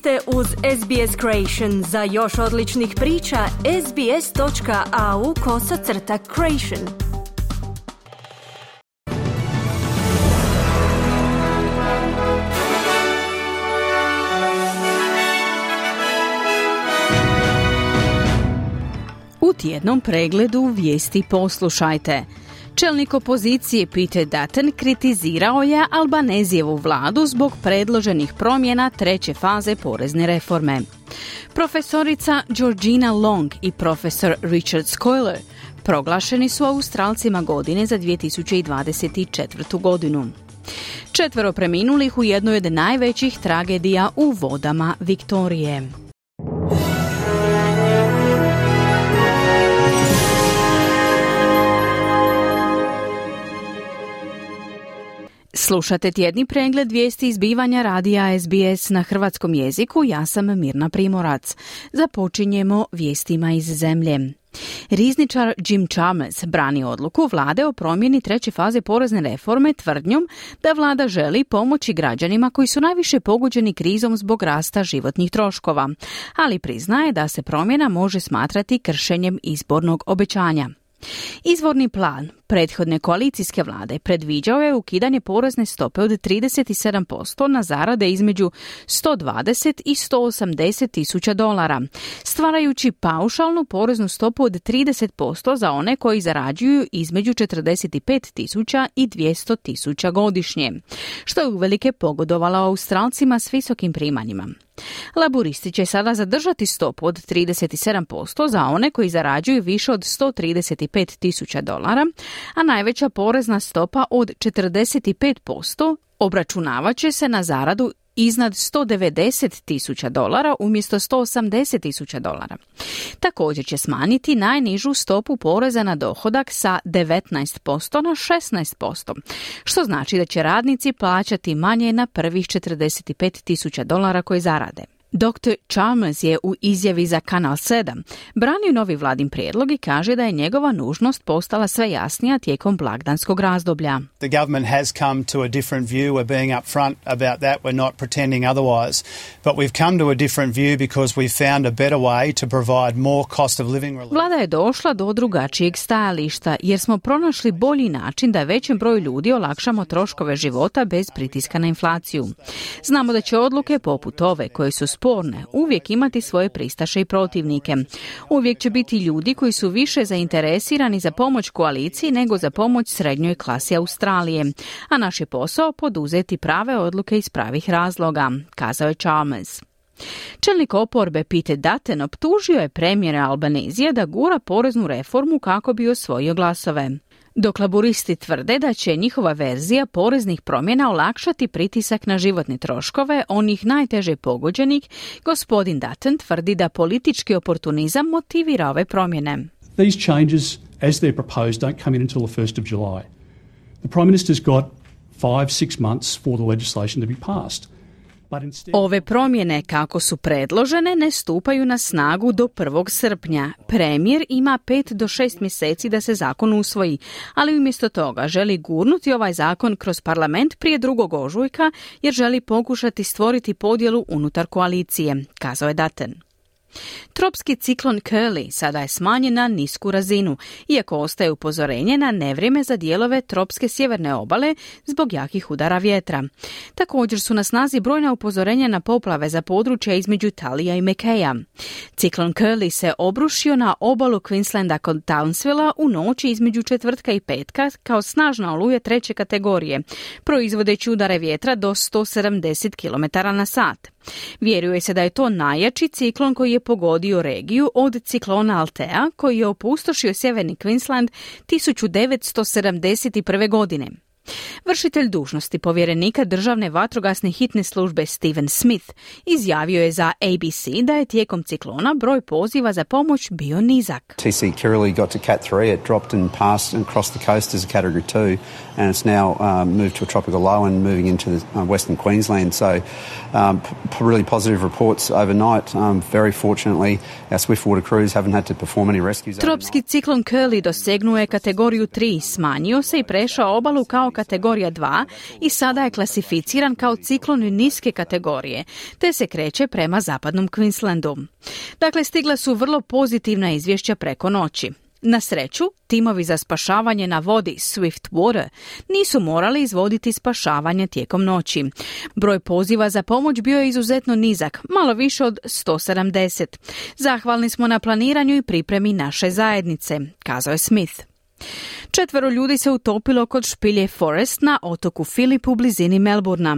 ste uz SBS Creation. Za još odličnih priča, sbs.au kosacrta creation. U tjednom pregledu vijesti poslušajte. Čelnik opozicije Peter Dutton kritizirao je Albanezijevu vladu zbog predloženih promjena treće faze porezne reforme. Profesorica Georgina Long i profesor Richard Scoiler proglašeni su Australcima godine za 2024. godinu. Četvero preminulih u jednoj od najvećih tragedija u vodama Viktorije. Slušate tjedni pregled vijesti izbivanja radija SBS na hrvatskom jeziku. Ja sam Mirna Primorac. Započinjemo vijestima iz zemlje. Rizničar Jim Chalmers brani odluku vlade o promjeni treće faze porezne reforme tvrdnjom da vlada želi pomoći građanima koji su najviše pogođeni krizom zbog rasta životnih troškova, ali priznaje da se promjena može smatrati kršenjem izbornog obećanja. Izvorni plan prethodne koalicijske vlade predviđao je ukidanje porezne stope od 37% na zarade između 120 i 180 tisuća dolara, stvarajući paušalnu poreznu stopu od 30% za one koji zarađuju između 45 tisuća i 200 tisuća godišnje, što je uvelike pogodovalo Australcima s visokim primanjima. Laburisti će sada zadržati stopu od 37% za one koji zarađuju više od 135 tisuća dolara, a najveća porezna stopa od 45% obračunavat će se na zaradu iznad 190 tisuća dolara umjesto 180 tisuća dolara. Također će smanjiti najnižu stopu poreza na dohodak sa 19% na 16%, što znači da će radnici plaćati manje na prvih 45 tisuća dolara koje zarade. Dr. Chalmers je u izjavi za Kanal 7 branio novi vladin prijedlog i kaže da je njegova nužnost postala sve jasnija tijekom blagdanskog razdoblja. The government has come to a different view. We're being upfront about that. We're not pretending otherwise. But we've come to a different view because we've found a better way to provide more cost of living relief. Vlada je došla do drugačijeg stajališta jer smo pronašli bolji način da većem broju ljudi olakšamo troškove života bez pritiska na inflaciju. Znamo da će odluke poput ove koje su sporne uvijek imati svoje pristaše i protivnike. Uvijek će biti ljudi koji su više zainteresirani za pomoć koaliciji nego za pomoć srednjoj klasi Australije, a naš je posao poduzeti prave odluke iz pravih razloga, kazao je Chalmers. Čelnik oporbe Pete Dutton optužio je premijera Albanezija da gura poreznu reformu kako bi osvojio glasove. Dok laburisti tvrde da će njihova verzija poreznih promjena olakšati pritisak na životne troškove onih najteže pogođenih, gospodin Dutton tvrdi da politički oportunizam motivira ove promjene. These changes, as they're proposed, don't come in until the 1st of July. The Prime Minister's got five, six months for the legislation to be passed. Ove promjene kako su predložene ne stupaju na snagu do 1. srpnja. Premijer ima 5 do 6 mjeseci da se zakon usvoji, ali umjesto toga želi gurnuti ovaj zakon kroz parlament prije drugog ožujka jer želi pokušati stvoriti podjelu unutar koalicije, kazao je Daten. Tropski ciklon Curly sada je smanjen na nisku razinu, iako ostaje upozorenje na nevrijeme za dijelove tropske sjeverne obale zbog jakih udara vjetra. Također su na snazi brojna upozorenja na poplave za područja između Talija i Mekeja. Ciklon Curly se obrušio na obalu Queenslanda kod Townsvilla u noći između četvrtka i petka kao snažna oluja treće kategorije, proizvodeći udare vjetra do 170 km na sat. Vjeruje se da je to najjači ciklon koji je pogodio regiju od ciklona Altea koji je opustošio sjeverni Queensland 1971. godine. Vršitelj dužnosti povjerenika državne vatrogasne hitne službe Steven Smith izjavio je za ABC da je tijekom ciklona broj poziva za pomoć bio nizak. TC Kirrily got to Cat 3, it dropped and passed and crossed the coast as a category 2 and it's now um, moved to a tropical low and moving into the, uh, western Queensland. So um, p- really positive reports overnight. Um, very fortunately our Swiftwater crews haven't had to perform any rescues. Tropski ciklon Curly dosegnuo je kategoriju 3, smanjio se i prešao obalu kao kategorija 2 i sada je klasificiran kao ciklon niske kategorije, te se kreće prema zapadnom Queenslandu. Dakle, stigla su vrlo pozitivna izvješća preko noći. Na sreću, timovi za spašavanje na vodi Swift Water nisu morali izvoditi spašavanje tijekom noći. Broj poziva za pomoć bio je izuzetno nizak, malo više od 170. Zahvalni smo na planiranju i pripremi naše zajednice, kazao je Smith. Četvero ljudi se utopilo kod špilje Forest na otoku Filip u blizini Melburna.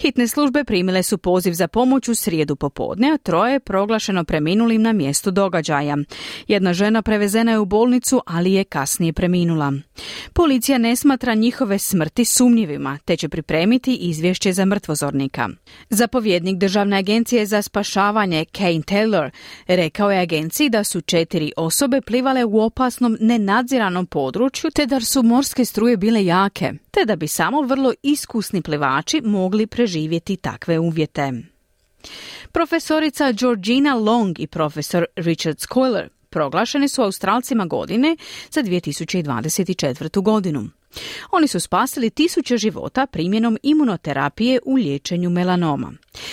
Hitne službe primile su poziv za pomoć u srijedu popodne, a troje je proglašeno preminulim na mjestu događaja. Jedna žena prevezena je u bolnicu, ali je kasnije preminula. Policija ne smatra njihove smrti sumnjivima, te će pripremiti izvješće za mrtvozornika. Zapovjednik Državne agencije za spašavanje Kane Taylor rekao je agenciji da su četiri osobe plivale u opasnom nenadziranom području te da su morske struje bile jake, te da bi samo vrlo iskusni plivači mogli preživjeti takve uvjete. Profesorica Georgina Long i profesor Richard Scoiler proglašeni su Australcima godine za 2024. godinu. Oni su spasili tisuće života primjenom imunoterapije u liječenju melanoma.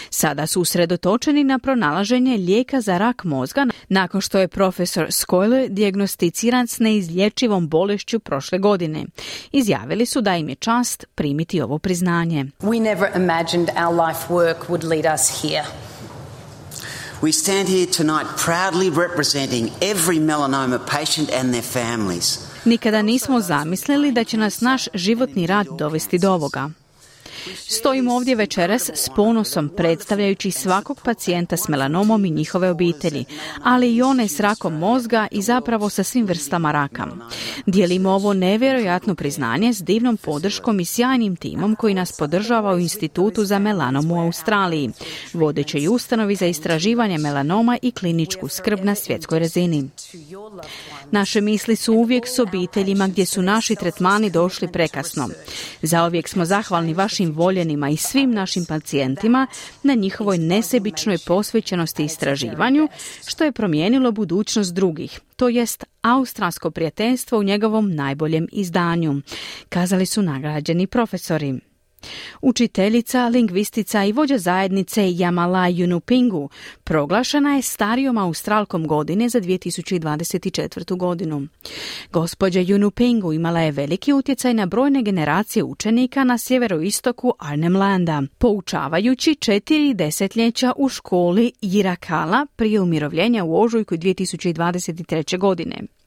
Sada su usredotočeni na pronalaženje lijeka za rak mozga nakon što je profesor Skoyle dijagnosticiran s neizlječivom bolešću prošle godine. Izjavili su da im je čast primiti ovo priznanje. We never imagined our life work would lead us here. We stand here tonight proudly representing every melanoma patient and their families. Nikada nismo zamislili da će nas naš životni rad dovesti do ovoga. Stojimo ovdje večeras s ponosom predstavljajući svakog pacijenta s melanomom i njihove obitelji, ali i one s rakom mozga i zapravo sa svim vrstama raka. Dijelimo ovo nevjerojatno priznanje s divnom podrškom i sjajnim timom koji nas podržava u Institutu za melanom u Australiji, vodećoj ustanovi za istraživanje melanoma i kliničku skrb na svjetskoj razini. Naše misli su uvijek s obiteljima gdje su naši tretmani došli prekasno. Zauvijek smo zahvalni vašim voljenima i svim našim pacijentima na njihovoj nesebičnoj posvećenosti istraživanju, što je promijenilo budućnost drugih, to jest australsko prijateljstvo u njegovom najboljem izdanju, kazali su nagrađeni profesori. Učiteljica, lingvistica i vođa zajednice Jamala Yunupingu proglašena je starijom australkom godine za 2024. godinu. Gospođa Yunupingu imala je veliki utjecaj na brojne generacije učenika na sjeveroistoku Arnhem Landa, poučavajući četiri desetljeća u školi Jirakala prije umirovljenja u ožujku 2023. godine.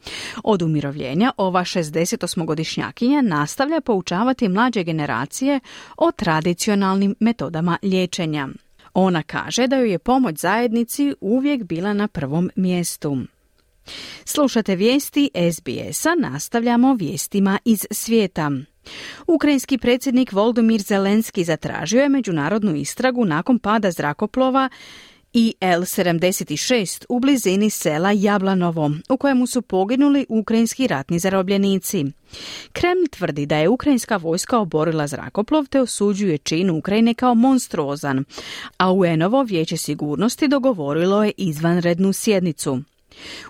Od umirovljenja ova 68-godišnjakinja nastavlja poučavati mlađe generacije o tradicionalnim metodama liječenja. Ona kaže da joj je pomoć zajednici uvijek bila na prvom mjestu. Slušate vijesti SBS-a, nastavljamo vijestima iz svijeta. Ukrajinski predsjednik Voldomir Zelenski zatražio je međunarodnu istragu nakon pada zrakoplova IL-76 u blizini sela Jablanovo, u kojemu su poginuli ukrajinski ratni zarobljenici. Kreml tvrdi da je ukrajinska vojska oborila zrakoplov te osuđuje čin Ukrajine kao monstruozan, a UN-ovo vijeće sigurnosti dogovorilo je izvanrednu sjednicu.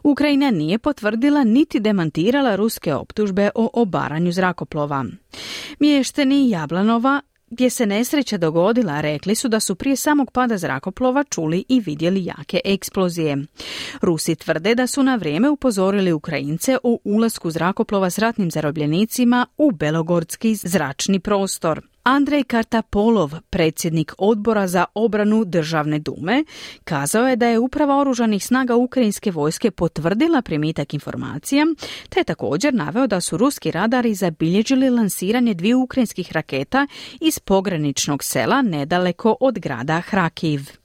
Ukrajina nije potvrdila niti demantirala ruske optužbe o obaranju zrakoplova. Mješteni Jablanova gdje se nesreća dogodila, rekli su da su prije samog pada zrakoplova čuli i vidjeli jake eksplozije. Rusi tvrde da su na vrijeme upozorili Ukrajince o ulasku zrakoplova s ratnim zarobljenicima u Belogorski zračni prostor. Andrej Kartapolov, predsjednik odbora za obranu državne dume, kazao je da je uprava oružanih snaga ukrajinske vojske potvrdila primitak informacija, te također naveo da su ruski radari zabilježili lansiranje dviju ukrajinskih raketa iz pograničnog sela nedaleko od grada Hrakiv.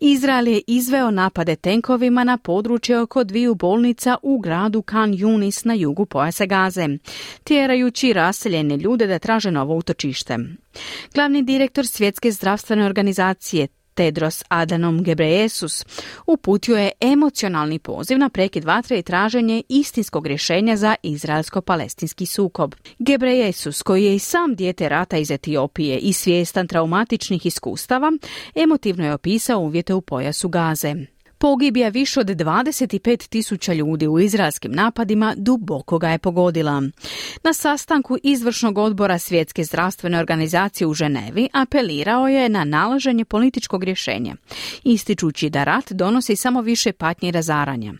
Izrael je izveo napade tenkovima na područje oko dviju bolnica u gradu Kan Yunis na jugu pojasa Gaze, tjerajući raseljene ljude da traže novo utočište. Glavni direktor Svjetske zdravstvene organizacije Tedros Adanom Gebreyesus uputio je emocionalni poziv na prekid vatre i traženje istinskog rješenja za izraelsko-palestinski sukob. Gebreyesus, koji je i sam dijete rata iz Etiopije i svjestan traumatičnih iskustava, emotivno je opisao uvjete u pojasu Gaze. Pogibija više od 25 tisuća ljudi u izraelskim napadima duboko ga je pogodila. Na sastanku izvršnog odbora Svjetske zdravstvene organizacije u Ženevi apelirao je na nalaženje političkog rješenja, ističući da rat donosi samo više patnje i razaranja.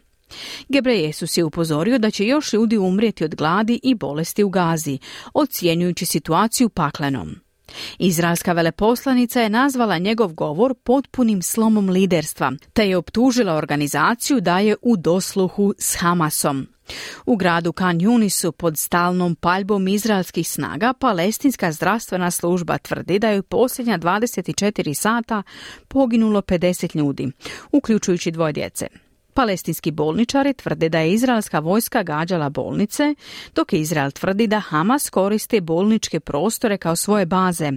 Gebrejesus je upozorio da će još ljudi umrijeti od gladi i bolesti u Gazi, ocjenjujući situaciju paklenom. Izraelska veleposlanica je nazvala njegov govor potpunim slomom liderstva, te je optužila organizaciju da je u dosluhu s Hamasom. U gradu Kan Yunisu pod stalnom paljbom izraelskih snaga palestinska zdravstvena služba tvrdi da je u posljednja 24 sata poginulo 50 ljudi, uključujući dvoje djece. Palestinski bolničari tvrde da je izraelska vojska gađala bolnice, dok Izrael tvrdi da Hamas koristi bolničke prostore kao svoje baze.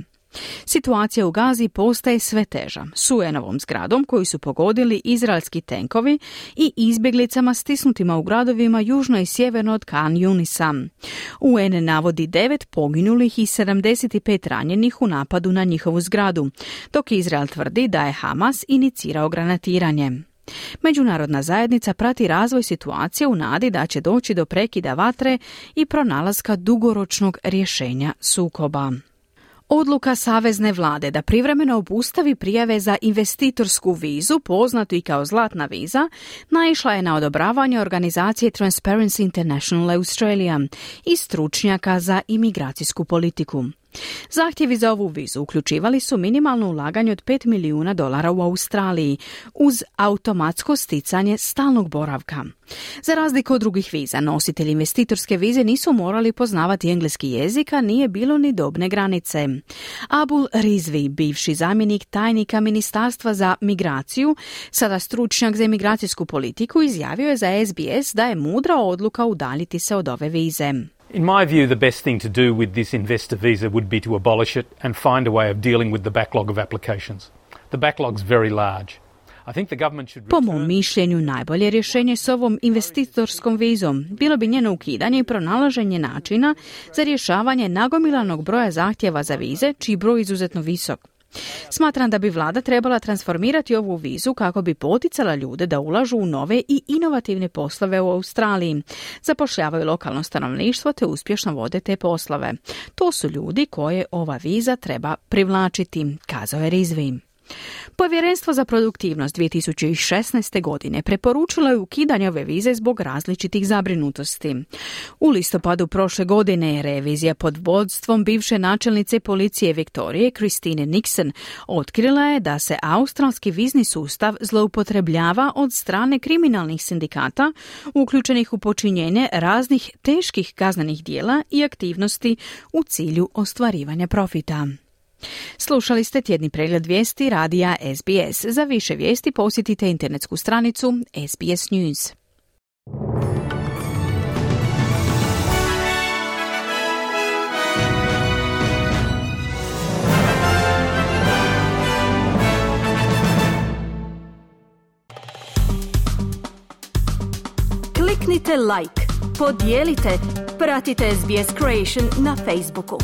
Situacija u Gazi postaje sve teža. S UN-ovom zgradom koju su pogodili izraelski tenkovi i izbjeglicama stisnutima u gradovima južno i sjeverno od Kan Junisa. UN navodi devet poginulih i 75 ranjenih u napadu na njihovu zgradu, dok Izrael tvrdi da je Hamas inicirao granatiranje. Međunarodna zajednica prati razvoj situacije u nadi da će doći do prekida vatre i pronalaska dugoročnog rješenja sukoba. Odluka Savezne vlade da privremeno obustavi prijave za investitorsku vizu, poznatu i kao zlatna viza, naišla je na odobravanje organizacije Transparency International Australia i stručnjaka za imigracijsku politiku. Zahtjevi za ovu vizu uključivali su minimalno ulaganje od 5 milijuna dolara u Australiji uz automatsko sticanje stalnog boravka. Za razliku od drugih viza, nositelji investitorske vize nisu morali poznavati engleski jezik, a nije bilo ni dobne granice. Abul Rizvi, bivši zamjenik tajnika Ministarstva za migraciju, sada stručnjak za imigracijsku politiku, izjavio je za SBS da je mudra odluka udaljiti se od ove vize. In my view, the best thing to do with this investor visa would be to abolish it and find a way of dealing with the backlog of applications. The backlog's very large. Po mom mišljenju najbolje rješenje s ovom investitorskom vizom bilo bi njeno ukidanje i pronalaženje načina za rješavanje nagomilanog broja zahtjeva za vize, čiji broj izuzetno visok. Smatram da bi vlada trebala transformirati ovu vizu kako bi poticala ljude da ulažu u nove i inovativne poslove u Australiji, zapošljavaju lokalno stanovništvo te uspješno vode te poslove. To su ljudi koje ova viza treba privlačiti, kazao je Rizvi. Povjerenstvo za produktivnost 2016. godine preporučilo je ukidanje ove vize zbog različitih zabrinutosti. U listopadu prošle godine je revizija pod vodstvom bivše načelnice policije Viktorije Kristine Nixon otkrila je da se australski vizni sustav zloupotrebljava od strane kriminalnih sindikata uključenih u počinjenje raznih teških kaznenih dijela i aktivnosti u cilju ostvarivanja profita. Slušali ste tjedni pregled vijesti radija SBS. Za više vijesti posjetite internetsku stranicu SBS News. Kliknite like, podijelite, pratite SBS Creation na Facebooku.